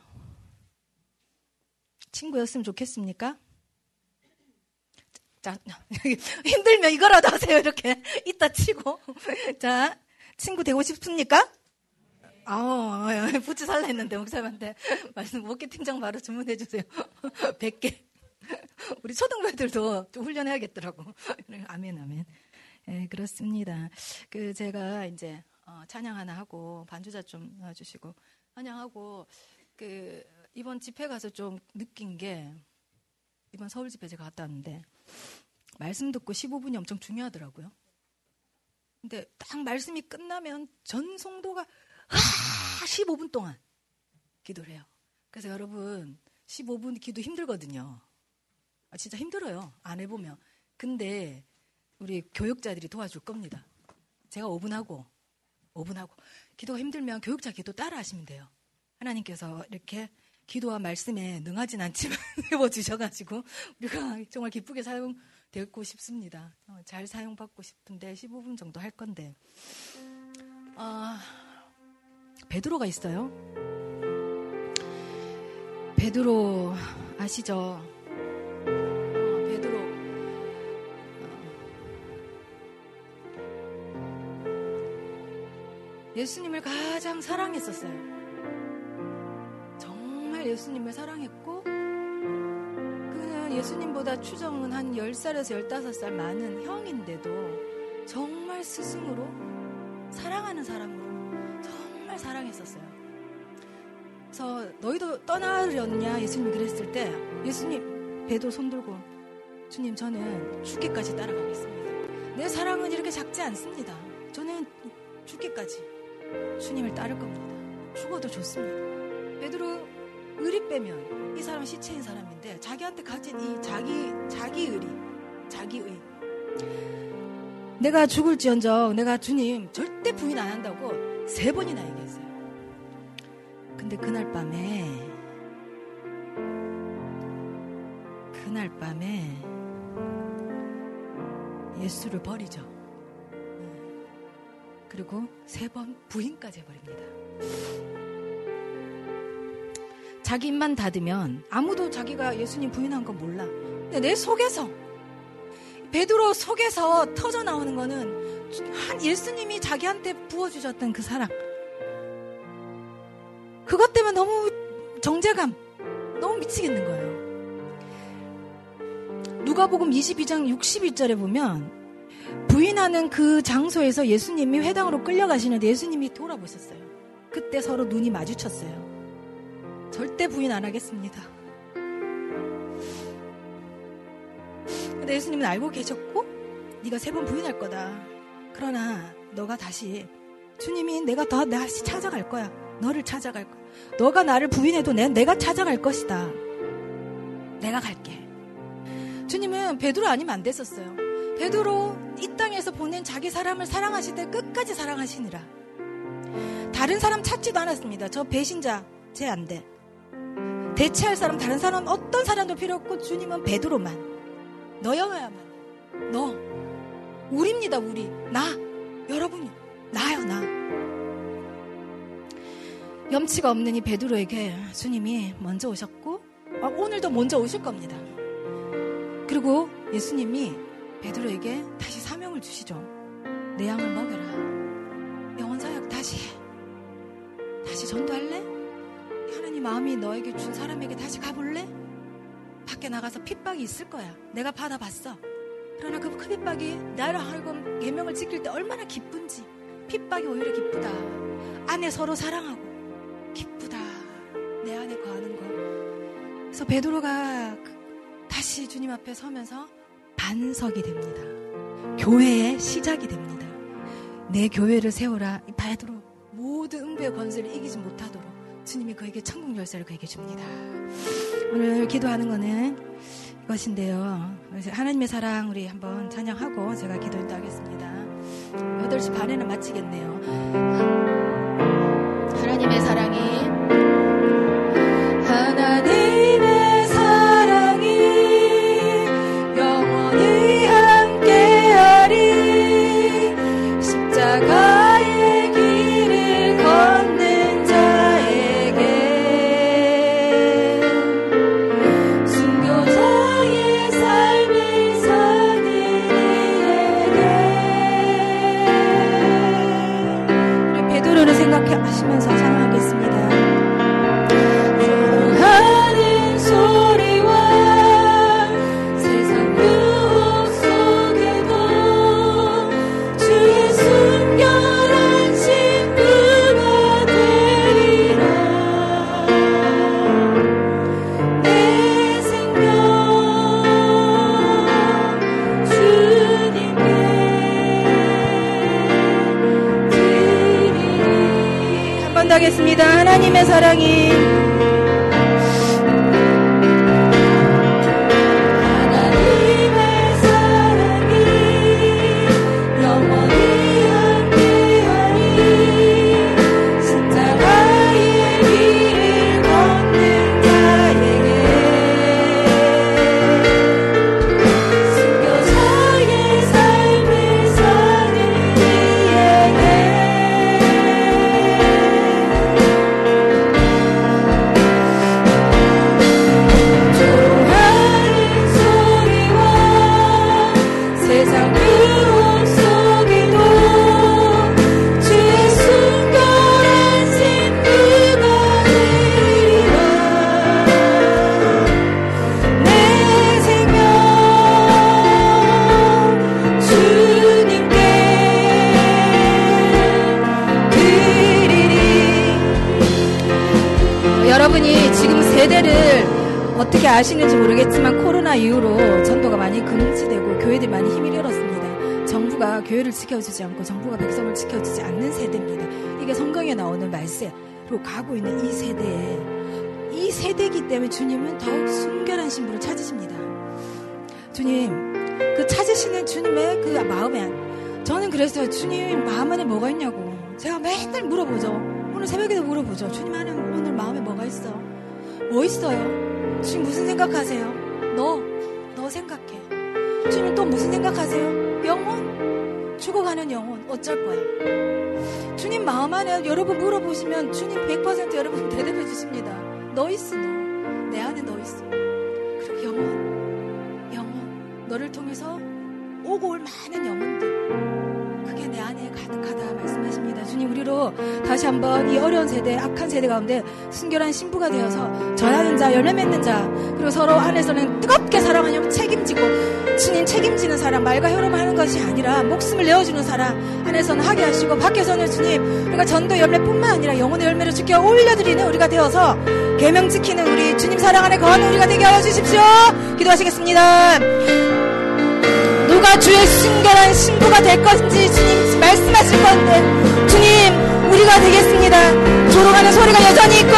친구였으면 좋겠습니까? 자, 힘들면 이거라도 하세요. 이렇게 이따 치고. 자, 친구 되고 싶습니까? 아, 부츠 살라 했는데 목사님한테 말씀 목회 팀장 바로 주문해 주세요. 100개. 우리 초등부들도 좀 훈련해야겠더라고. 아멘, 아멘. 예, 그렇습니다. 그 제가 이제 어, 찬양 하나 하고 반주자 좀 놔주시고 찬양하고 그 이번 집회 가서 좀 느낀 게 이번 서울 집회 제가 갔다 왔는데 말씀 듣고 15분이 엄청 중요하더라고요. 근데 딱 말씀이 끝나면 전 성도가 아, 15분 동안 기도를 해요. 그래서 여러분 15분 기도 힘들거든요. 아, 진짜 힘들어요. 안 해보면. 근데 우리 교육자들이 도와줄 겁니다. 제가 5분 하고 5분 하고 기도가 힘들면 교육자 기도 따라 하시면 돼요. 하나님께서 이렇게 기도와 말씀에 능하진 않지만 해보주셔가지고 우리가 정말 기쁘게 사용되고 싶습니다. 어, 잘 사용받고 싶은데 15분 정도 할 건데 어, 베드로가 있어요. 베드로 아시죠? 예수님을 가장 사랑했었어요. 예수님을 사랑했고 그는 예수님보다 추정은 한 10살에서 15살 많은 형인데도 정말 스승으로 사랑하는 사람으로 정말 사랑했었어요. 그래서 너희도 떠나려느냐 예수님이 그랬을 때 예수님 배도 손들고 주님 저는 죽기까지 따라가겠습니다. 내 사랑은 이렇게 작지 않습니다. 저는 죽기까지 주님을 따를 겁니다. 죽어도 좋습니다. 베드로 의리 빼면 이 사람은 시체인 사람인데 자기한테 가진 이 자기 자기 의리, 자기 의. 내가 죽을지언정 내가 주님 절대 부인 안 한다고 세 번이나 얘기했어요. 근데 그날 밤에 그날 밤에 예수를 버리죠. 네. 그리고 세 번 부인까지 해버립니다. 자기 입만 닫으면 아무도 자기가 예수님 부인한 건 몰라. 근데 내 속에서 베드로 속에서 터져 나오는 거는 한 예수님이 자기한테 부어주셨던 그 사랑. 그것 때문에 너무 정제감, 너무 미치겠는 거예요. 누가복음 22장 61절에 보면 부인하는 그 장소에서 예수님이 회당으로 끌려가시는데 예수님이 돌아보셨어요. 그때 서로 눈이 마주쳤어요. 절대 부인 안 하겠습니다. 근데 예수님은 알고 계셨고 네가 세 번 부인할 거다. 그러나 너가 다시 주님이 내가 더 다시 찾아갈 거야. 너를 찾아갈 거야. 너가 나를 부인해도 내, 내가 찾아갈 것이다. 내가 갈게. 주님은 베드로 아니면 안 됐었어요. 베드로 이 땅에서 보낸 자기 사람을 사랑하실 때 끝까지 사랑하시니라. 다른 사람 찾지도 않았습니다. 저 배신자 제 안 돼. 대체할 사람 다른 사람 어떤 사람도 필요 없고 주님은 베드로만 너여야만 너 우리입니다, 우리. 나. 여러분이. 나요, 나. 염치가 없는 이 베드로에게 주님이 먼저 오셨고, 아, 오늘도 먼저 오실 겁니다. 그리고 예수님이 베드로에게 다시 사명을 주시죠. 내 양을 먹여라. 영원 사역 다시 해. 다시 전도할래? 하나님 마음이 너에게 준 사람에게 다시 가볼래? 밖에 나가서 핍박이 있을 거야. 내가 받아봤어. 그러나 그 핍박이 나를 하여금 계명을 지킬 때 얼마나 기쁜지. 핍박이 오히려 기쁘다. 안에 서로 사랑하고 기쁘다. 내 안에 거하는 거. 그래서 베드로가 다시 주님 앞에 서면서 반석이 됩니다. 교회의 시작이 됩니다. 내 교회를 세우라. 베드로 모든 음부의 권세를 이기지 못하도록 주님이 그에게 천국 열쇠를 그에게 줍니다. 오늘 기도하는 거는 이것인데요. 하나님의 사랑 우리 한번 찬양하고 제가 기도 인도 하겠습니다. 8시 반에는 마치겠네요. 하나님의 사랑이 지켜주지 않고 정부가 백성을 지켜주지 않는 세대입니다. 이게 성경에 나오는 말세로 가고 있는 이 세대에 이 세대이기 때문에 주님은 더욱 순결한 신부를 찾으십니다. 주님, 그 찾으시는 주님의 그 마음에 저는 그랬어요. 주님 마음 안에 뭐가 있냐고. 제가 맨날 물어보죠. 오늘 새벽에도 물어보죠. 주님 안에 오늘 마음에 뭐가 있어? 뭐 있어요? 주님 무슨 생각하세요? 너, 너 생각해. 주님 또 무슨 생각하세요? 영혼? 죽어가는 영혼 어쩔 거야? 주님 마음 안에 여러분 물어보시면 주님 100% 여러분 대답해 주십니다. 너 있어, 너. 내 안에 너 있어. 그리고 영혼, 영혼. 너를 통해서 오고 올 많은 영혼들. 가득하다 말씀하십니다. 주님 우리로 다시 한번 이 어려운 세대, 악한 세대 가운데 순결한 신부가 되어서 전하는 자, 열매 맺는 자, 그리고 서로 안에서는 뜨겁게 사랑하며 책임지고 주님 책임지는 사람, 말과 혀로만 하는 것이 아니라 목숨을 내어주는 사람 안에서는 하게 하시고 밖에서는 주님 우리가 전도 열매뿐만 아니라 영혼의 열매를 지켜 올려드리는 우리가 되어서 계명 지키는 우리 주님 사랑 안에 거하는 우리가 되게 하여 주십시오. 기도하시겠습니다. 누가 주의 순결한 신부가 될 것인지 주님 말씀하실 건데 주님 우리가 되겠습니다. 조롱하는 소리가 여전히 있고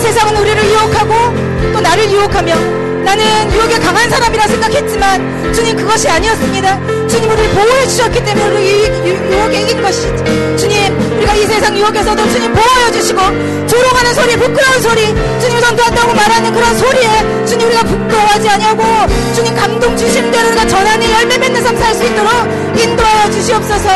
세상은 우리를 유혹하고 또 나를 유혹하며 나는 유혹에 강한 사람이라 생각했지만 주님 그것이 아니었습니다. 주님 우리를 보호해 주셨기 때문에 우리 유혹에 이긴 것이지. 주님 우리가 이 세상 유혹에서도 주님 보호해 주시고 조롱하는 소리 부끄러운 소리 주님 전도한다고 말하는 그런 소리에 주님 우리가 부끄러워하지 아니하고 주님 감동 주시는 대로 우리가 전하는 열매 맺는 삶 살 수 있도록 인도하여 주시옵소서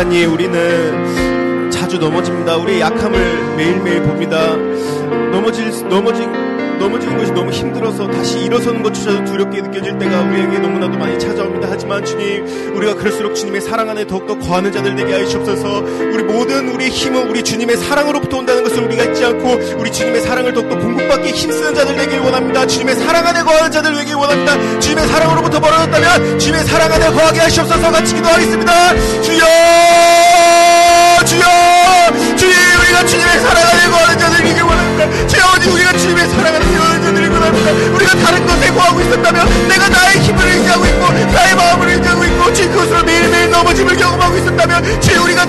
하나님 우리는 자주 넘어집니다. 우리의 약함을 매일매일 봅니다. 넘어질 넘어지 넘어지는 것이 너무 힘들어서 다시 일어서는 것조차도 두렵게 느껴질 때가 우리에게 너무나도 많이 찾아옵니다. 하지만 주님, 우리가 그럴수록 주님의 사랑 안에 더욱더 거하는 자들 되게 하시옵소서. 우리 모든 우리의 힘은 우리 주님의 사랑으로부터 온다는 것을 우리가 잊지 않고 우리 주님의 사랑을 더욱더 공급받기 힘쓰는 자들 되길 원합니다. 주님의 사랑 안에 거하는 자들 되길 원합니다. 주님의 사랑으로부터 멀어졌다면 주님의 사랑 안에 거하게 하시옵소서 같이 기도하겠습니다. 주여! 주여! 주님, 우리가 주님의 사랑 안에 거하는 자들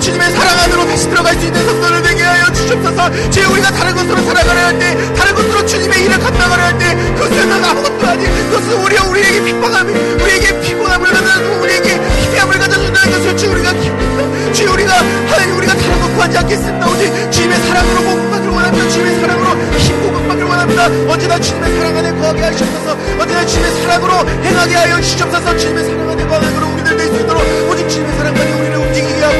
주님의 사랑 안으로 다시 들어갈 수 있는 성도를 되게 하여 주시옵소서. 주 우리가 다른 것으로 살아가려 할때 다른 것으로 주님의 일을 감당하려 할때 그것은 아무것도 아닌 그것은 우리 우리에게 핍박함이 우리에게 피곤함을 가져주고 우리에게 희대함을 가져준다는 것을 주 우리가 기쁩니다 주 우리가 하나님 우리가 다른 것 구하지 않겠습니다. 오직 주님의 사랑으로 복받을 원합니다. 주님의 사랑으로 힘 복받을 원합니다. 언제나 주님의 사랑 안에 거하게 하시옵소서. 언제나 주님의 사랑으로 행하게 하여 주시옵소서. 주님의 사랑 안에 거하는 우리들 될수 있도록 오직 주님의 사랑만이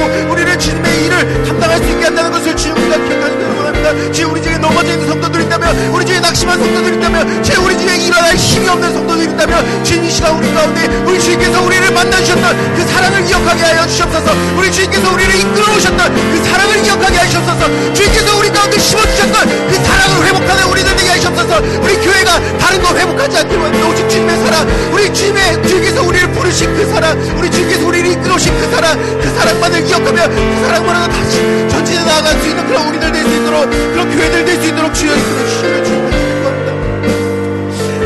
하고 우리를 주님의 일을 감당할 수 있게 한다는 것을 주님과 기억하는 데 원합니다 주 우리 중에 넘어져 있는 성도들 있다면 우리 중에 낙심한 성도들 있다면 주 우리 중에 일어날 힘이 없는 성도들 있다면 주님 이 시간 우리 가운데 우리 주님께서 우리를 만나주셨던 그 사랑을 기억하게 하여 주시옵소서. 우리 주님께서 우리를 이끌어 오셨던 그 사랑을 기억하게 하시옵소서. 주님께서 우리 가운데 심어주셨던 그 사랑을 회복하는 우리들 되게 하시옵소서. 우리 교회가 다른 거 회복하지 합니다 오직 주님의 사랑 우리 주님의 주님께서 우리를 부르신 그 사랑 우리 주님께서 우리를 이끌어 오신 그 사랑 그 사랑만을 기억하며 그 사랑만으로 다시 전진해 나아갈 수 있는 그런 우리들 될 수 있도록 그런 교회들 될 수 있도록 주여 이끌어 주시며 주님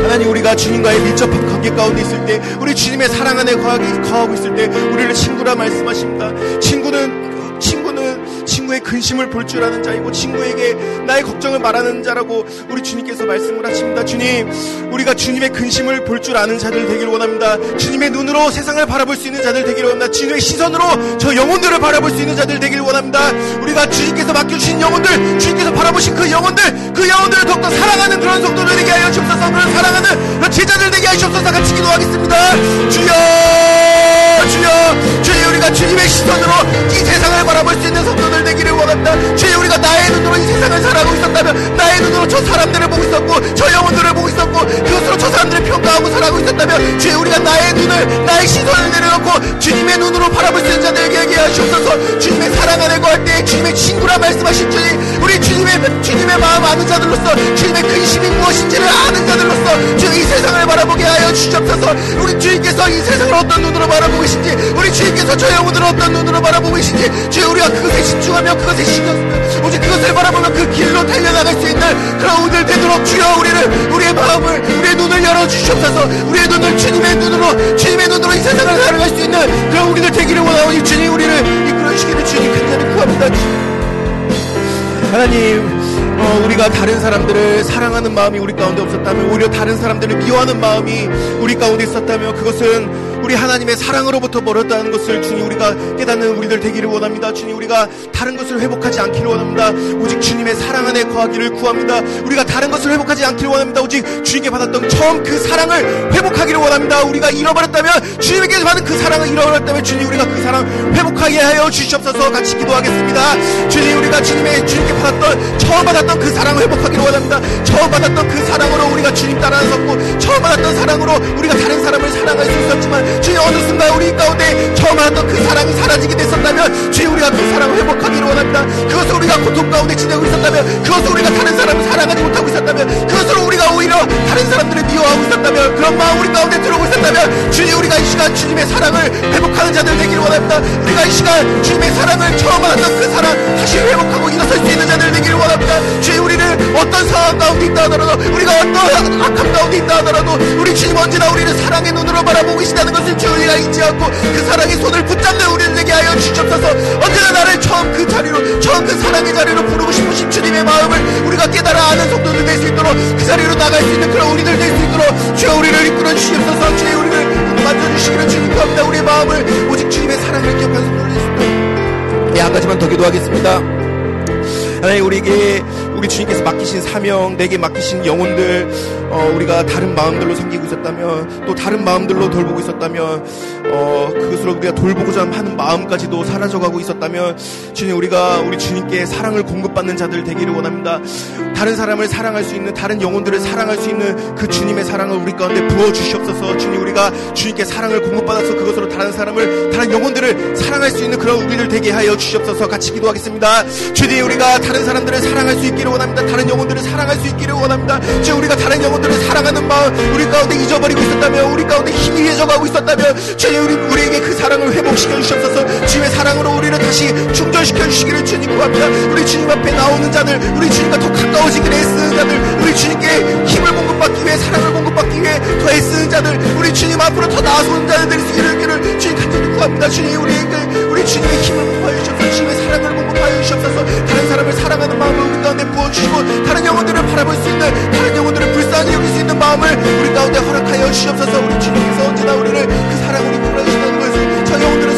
하나님 우리가 주님과의 밀접한 관계 가운데 있을 때 우리 주님의 사랑 안에 거하고 있을 때 우리를 친구라 말씀하십니다. 친구는 친구의 근심을 볼 줄 아는 자이고 친구에게 나의 걱정을 말하는 자라고 우리 주님께서 말씀을 하십니다. 주님, 우리가 주님의 근심을 볼 줄 아는 자들 되기를 원합니다. 주님의 눈으로 세상을 바라볼 수 있는 자들 되기를 원합니다. 주님의 시선으로 저 영혼들을 바라볼 수 있는 자들 되기를 원합니다. 우리가 주님께서 맡겨주신 영혼들, 주님께서 바라보신 그 영혼들, 그 영혼들을 더욱더 사랑하는 그런 성도들 되게 하여 주옵소서, 그런 사랑하는 제자들 되게 하시옵소서 같이 기도하겠습니다. 주여, 주여, 주여 우리가 주님의 시선으로 이 세상을 바라볼 수 있는 성도들 되기를 원합니다. 주여 우리가 나의 눈으로 이 세상을 살아가고 있었다면 나의 눈으로 저 사람들을 보고 있었고 저 영혼들을 보고 있었고 그것으로 저 사람들을 평가하고 살아가고 있었다면 주여 우리가 나의 눈을 나의 시선을 내려놓고 주님의 눈으로 바라볼 수 있는 자들에게 하시옵소서 주님의 사랑 안에 거할 때 주님의 친구라 말씀하신 주님 우리 주님의 주님의 마음 아는 자들로서 주님의 근심이 무엇인지를 아는 자들로서 주이 세상을 바라보게 하여 주시옵소서 우리 주님께서 이 세상을 어떤 눈으로 바라보고 계신 지 우리 주님께서 저 영혼들을 어떤 눈으로 바라보고 계신지 주여 우리가 그것에 집중하며 그것에 신경 쓰며 오직 그것을 바라보며 그 길로 달려나갈 수 있는 그런 오늘 되도록 주여 우리를 우리의 마음을 우리의 눈을 열어주시옵소서. 우리의 눈을 주님의 눈으로 주님의 눈으로 이 세상을 살아갈 수 있는 그런 우리들 되기를 원하오니 주님 우리를 이끌어 주시기를 주님 간절히 구합니다. 하나님 어, 우리가 다른 사람들을 사랑하는 마음이 우리 가운데 없었다면 오히려 다른 사람들을 미워하는 마음이 우리 가운데 있었다면 그것은 우리 하나님의 사랑으로부터 멀었다는 것을 주님 우리가 깨닫는 우리들 되기를 원합니다. 주님 우리가 다른 것을 회복하지 않기를 원합니다. 오직 주님의 사랑 안에 거하기를 구합니다. 우리가 다른 것을 회복하지 않기를 원합니다. 오직 주님께 받았던 처음 그 사랑을 회복하기를 원합니다. 우리가 잃어버렸다면 주님에게 받은 그 사랑을 잃어버렸다면 주님 우리가 그 사랑 회복하게 하여 주시옵소서 같이 기도하겠습니다. 주님 우리가 주님의 주님께 받았던 처음 받았던 그 사랑을 회복하기를 원합니다. 처음 받았던 그 사랑으로 우리가 주님 따라 섰고 처음 받았던 사랑으로 우리가 다른 사람을 사랑할 수 있었지만 주여 어느 순간 우리 가운데 처음 하던 그 사랑이 사라지게 됐었다면 주여 우리가 그 사랑을 회복하기를 원합니다. 그것을 우리가 고통 가운데 지내고 있었다면 그것을 우리가 다른 사람을 사랑하지 못하고 있었다면 그것으로 우리가 오히려 다른 사람들을 미워하고 있었다면 그런 마음 우리 가운데 들어오고 있었다면 주여 우리가 이 시간 주님의 사랑을 회복하는 자들 되기를 원합니다. 우리가 이 시간 주님의 사랑을 처음 알았던 그 사랑 다시 회복하고 일어설 수 있는 자들 되기를 원합니다. 주여 우리를 어떤 상황 가운데 있다 하더라도 우리가 어떤 악함 가운데 있다 하더라도 우리 주님 언제나 우리를 사랑의 눈으로 바라보고 계시다는 것을 잊지 않고 그 사랑의 손을 붙잡는 우리를 하여 주시옵소서. 언제나 나를 처음 그 자리로 처음 그 사랑의 자리로 부르고 싶으신 주님의 마음을 우리가 깨달아 아는 성도들 될수 있도록 그 자리로 나갈 수 있는 그런 우리들 될 수 있도록 주여 우리를 이끌어 주시옵소서. 주여 우리를 만져주시기를 주님 구합니다 우리의 마음을 오직 주님의 사랑을 될수 있도록. 네, 한 가지만 더 기도하겠습니다. 하나님 우리에게 우리 주님께서 맡기신 사명, 내게 맡기신 영혼들, 어, 우리가 다른 마음들로 섬기고 있었다면, 또 다른 마음들로 돌보고 있었다면, 어, 그것으로 우리가 돌보고자 하는 마음까지도 사라져가고 있었다면, 주님, 우리가 우리 주님께 사랑을 공급받는 자들 되기를 원합니다. 다른 사람을 사랑할 수 있는, 다른 영혼들을 사랑할 수 있는 그 주님의 사랑을 우리 가운데 부어주시옵소서, 주님, 우리가 주님께 사랑을 공급받아서 그것으로 다른 사람을, 다른 영혼들을 사랑할 수 있는 그런 우리를 되게 하여 주시옵소서 같이 기도하겠습니다. 주님, 우리가 다른 사람들을 사랑할 수 있기를 원합니다. 다른 영혼들을 사랑할 수 있기를 원합니다. 주 우리가 다른 영혼들을 사랑하는 마음 우리 가운데 잊어버리고 있었다면 우리 가운데 힘이 해져가고 있었다면 주님 우리, 우리에게 그 사랑을 회복시켜 주시옵소서 주님의 사랑으로 우리를 다시 충전시켜 주시기를 주님 구합니다. 우리 주님 앞에 나오는 자들 우리 주님과 더 가까워지기를 애쓰는 자들 우리 주님께 힘을 공급받기 위해 사랑을 공급받기 위해 더 애쓰는 자들 우리 주님 앞으로 더 나아서는 자들 있기를 주님 간절히 구합니다. 주님 우리에게 우리 주님의 힘을 공급하여 주옵소서 주님의 사랑을 주옵소서. 다른 사람을 사랑하는 마음을 우리 가운데 부어주시고 다른 영혼들을 바라볼 수 있는 다른 영혼들을 불쌍히 여길 수 있는 마음을 우리 가운데 허락하여 주시옵소서. 우리 주님께서 언제나 우리를 그 사랑으로 이끌어주시는 것을 저 영혼들을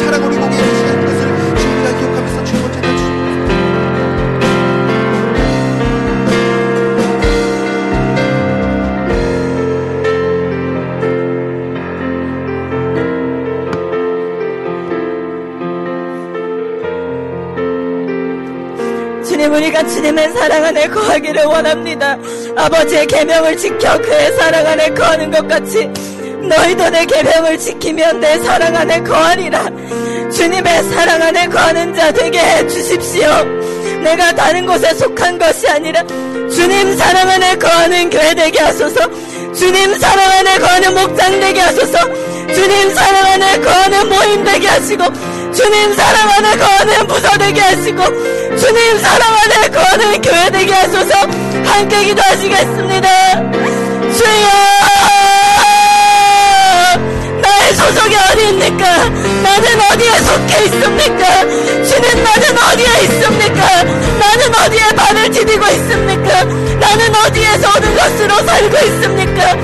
우리가 주님의 사랑 안에 거하기를 원합니다. 아버지의 계명을 지켜 그의 사랑 안에 거하는 것 같이 너희도 내 계명을 지키면 내 사랑 안에 거하리라. 주님의 사랑 안에 거하는 자 되게 해 주십시오. 내가 다른 곳에 속한 것이 아니라 주님 사랑 안에 거하는 교회 되게 하소서. 주님 사랑 안에 거하는 목장 되게 하소서. 주님 사랑 안에 거하는 모임 되게 하시고 주님 사랑 안에 거하는 부서 되게 하시고 주님 사랑 안에 거하는 교회 되게 하소서. 함께 기도하시겠습니다. 주여! 나의 소속이 어디입니까? 나는 어디에 속해 있습니까? 주님 나는 어디에 있습니까? 나는 어디에 발을 디디고 있습니까? 나는 어디에서 오는 것으로 살고 있습니까?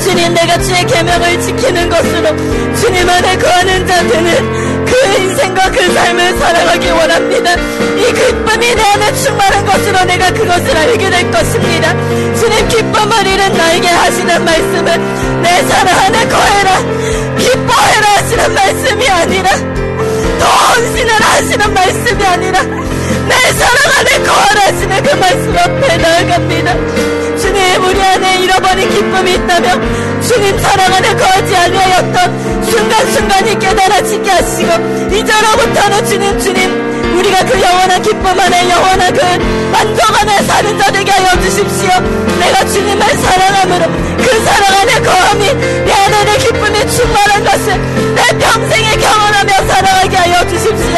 주님 내가 주의 계명을 지키는 것으로 주님 안에 거하는 자 되는 그 인생과 그 삶을 살아가기 원합니다. 이 기쁨이 내 안에 충만한 것으로 내가 그것을 알게 될 것입니다. 주님 잃은 나에게 하시는 말씀은 내 사랑 안에 거해라 기뻐해라 하시는 말씀이 아니라 더 헌신을 하시는 말씀이 아니라 내 사랑 안에 거하라 하시는 그 말씀 앞에 나아갑니다. 주님 우리 안에 잃어버린 기쁨이 있다면 주님 사랑 안에 거하지 아니하였던 순간순간이 깨달아지게 하시고 이제로부터는 주님 주님 우리가 그 영원한 기쁨 안에 영원한 그 만족 안에 사는 자 되게 하여 주십시오 내가 주님을 사랑함으로 그 사랑 안에 거함이 내 안에 내 기쁨이 충만한 것을 내 평생에 경험하며 살아가게 하여 주십시오.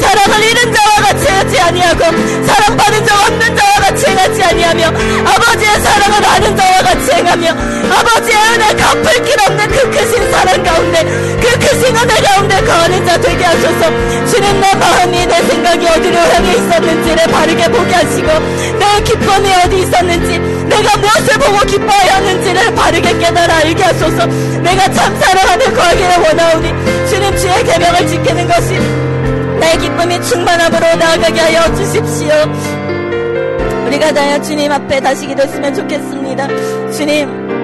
사랑을 잃은 자와 같이 하지 아니하고 사랑받은 자 없는 자와 같이 행하지 아니하며 아버지의 사랑을 아는 자와 같이 행하며 아버지의 은혜 갚을 길 없는 그 크신 사랑 가운데 그 크신 은혜 가운데 거하는 자 되게 하소서. 주님 내 마음이 내 생각이 어디로 향해 있었는지를 바르게 보게 하시고 내 기쁨이 어디 있었는지 내가 무엇을 보고 기뻐하였는지를 바르게 깨달아 알게 하소서. 내가 참 사랑하는 거하기를 원하오니 주님 주의 계명을 지키는 것이 내 기쁨이 충만함으로 나아가게 하여 주십시오. 우리가 다야 주님 앞에 다시 기도했으면 좋겠습니다. 주님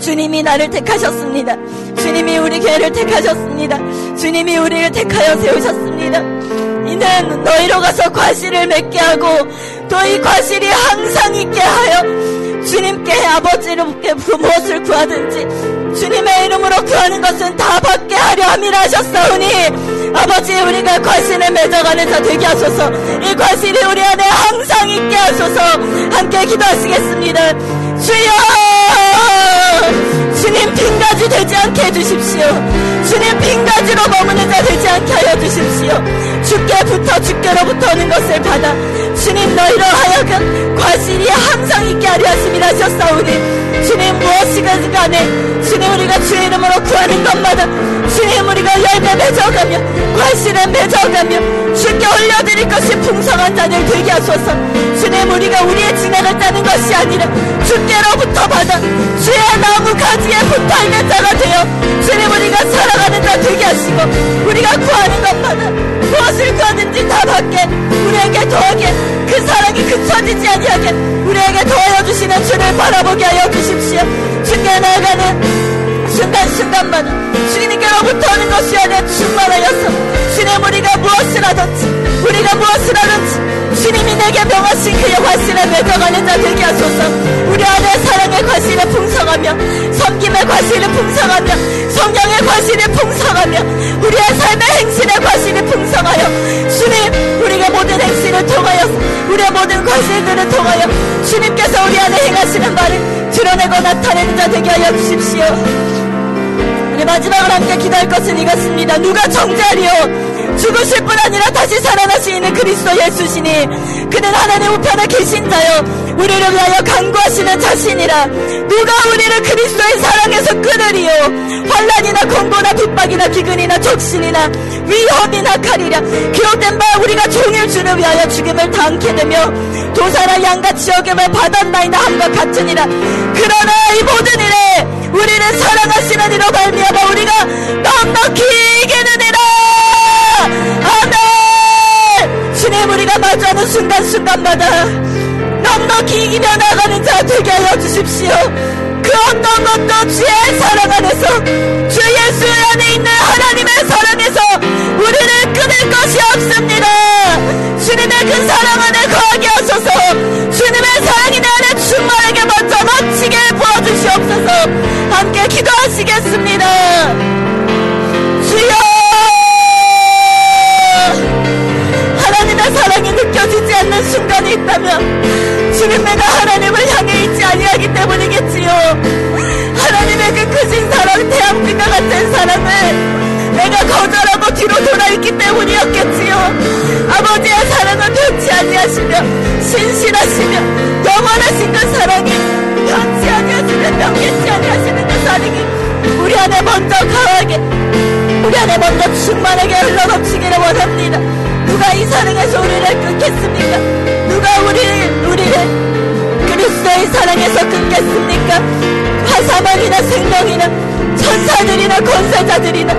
주님이 나를 택하셨습니다. 주님이 우리 교회를 택하셨습니다. 주님이 우리를 택하여 세우셨습니다. 이는 너희로 가서 과실을 맺게 하고 또이 과실이 항상 있게 하여 주님께 아버지로께 무엇을 구하든지 주님의 이름으로 구하는 것은 다 받게 하려 함이라 하셨사오니 아버지 우리가 과실을 맺어가는 자 되게 하소서 이 과실이 우리 안에 항상 있게 하소서 함께 기도하시겠습니다 주여 주님 빈가지 되지 않게 해주십시오. 주님 빈가지로 머무는 자 되지 않게 하여 주십시오 주께 붙어 주께로부터 오는 것을 받아 주님 너희로 하여금 과실이 항상 있게 하려 하심이라 하셨사오니 주님 무엇이든 간에 주님 우리가 주의 이름으로 구하는 것마다 주님 우리가 열매 맺어가며 과실 과실에 맺어가며 주께 올려드릴 것이 풍성한 자들 되게 하소서. 주님 우리가 우리의 진행을 따는 것이 아니라 주께로부터 받아 주의 나무 가지에 붙어있는 자가 되어 주님 우리가 살아가는 자 되게 하시고 우리가 구하는 것마다 무엇을 구하는지 다 받게 우리에게 더하게 그 사랑이 그쳐지지 아니하게 우리에게 더하여 주시는 주를 바라보게 하여 주십시오. 주께 나아가는 순간순간마다 주님께로부터 오는 것이 아니라 충만하여서 주님 우리가 무엇을 하든지 우리가 무엇을 하든지 주님이 내게 명하신 그의 과실에 맺어가는 자 되게 하소서 안에 사랑의 과실이 풍성하며 섬김의 과실이 풍성하며 성령의 과실이 풍성하며 우리의 삶의 행실의 과실이 풍성하여 주님 우리가 모든 행실을 통하여 우리의 모든 과실들을 통하여 주님께서 우리 안에 행하시는 말을 드러내고 나타내는 자 되게 하여 주십시오 우리 마지막으로 함께 기도할 것은 이것입니다. 누가 정자리요 죽으실 뿐 아니라 다시 살아나시는 그리스도 예수시니 그는 하나님 우편에 계신 자요 우리를 위하여 간구하시는 자신이라. 누가 우리를 그리스도의 사랑에서 끊으리요? 환란이나 공고나 핍박이나 기근이나 적신이나 위험이나 칼이라 기록된 바 우리가 종일 주를 위하여 죽임을 당케 되며 도사라 양같이 여김을 받았나이다 함과 같으니라. 그러나 이 모든 일에 우리를 사랑하시는 이로 말미암아 우리가 넉넉히 이기느니라 주님 우리가 마주하는 순간순간마다 넉넉히 이기며 나가는 자 되게 하여 주십시오. 그 어떤 것도 주의 사랑 안에서 주 예수 안에 있는 하나님의 사랑에서 우리를 끊을 것이 없습니다. 주님의 그 사랑 안에 거하게 하소서. 주님의 사랑이 내 안에 충만하게 먼저 넘치게 부어주시옵소서. 함께 기도하시겠습니다 있기 때문이었겠지요. 아버지의 사랑은 변치 아니하시며 신실하시며 영원하신 그 사랑이 변치 아니하시며 명예치 아니하시는 그 사랑이 우리 안에 먼저 강하게 우리 안에 먼저 충만하게 흘러넘치기를 원합니다. 누가 이 사랑에서 우리를 끊겠습니까? 누가 우리를 우리를 그리스도의 사랑에서 끊겠습니까? 화사망이나 생명이나 천사들이나 권세자들이나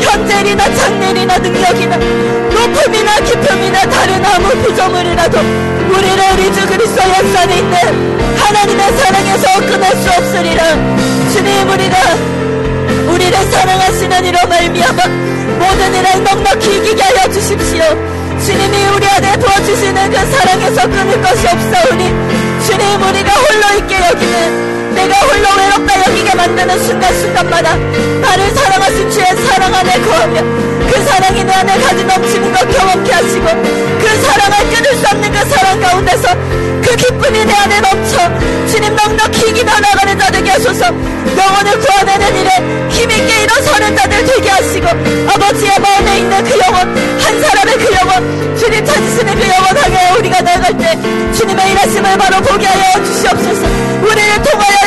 현재이나 장래이나 능력이나 높음이나 깊음이나 다른 아무 구조물이라도 우리를 우리 주 그리스도 역사 안에 있는 하나님의 사랑에서 끊을 수 없으리라. 주님 우리가 우리를 사랑하시는 이로 말미암아 모든 일을 넉넉히 이기게 하여 주십시오. 주님이 우리 안에 부어주시는 그 사랑에서 끊을 것이 없사오니 주님 우리가 홀로 있게 여기는 내가 홀로 외롭다 여기게 만드는 순간순간마다 나를 사랑하신 주의 사랑 안에 거하며 그 사랑이 내 안에 가득 넘치는 것 경험케 하시고 그 사랑을 끊을 수 없는 그 사랑 가운데서 그 기쁨이 내 안에 넘쳐 주님 넉넉히 이기며 나가는 자 되게 하소서. 영혼을 구원하는 일에 힘있게 일어서는 자들 되게 하시고 아버지의 마음에 있는 그 영혼 한 사람의 그 영혼 주님 찾으시는 그 영혼 향해 우리가 나갈 때 주님의 일하심을 바로 보게 하여 주시옵소서. 우리를 통하여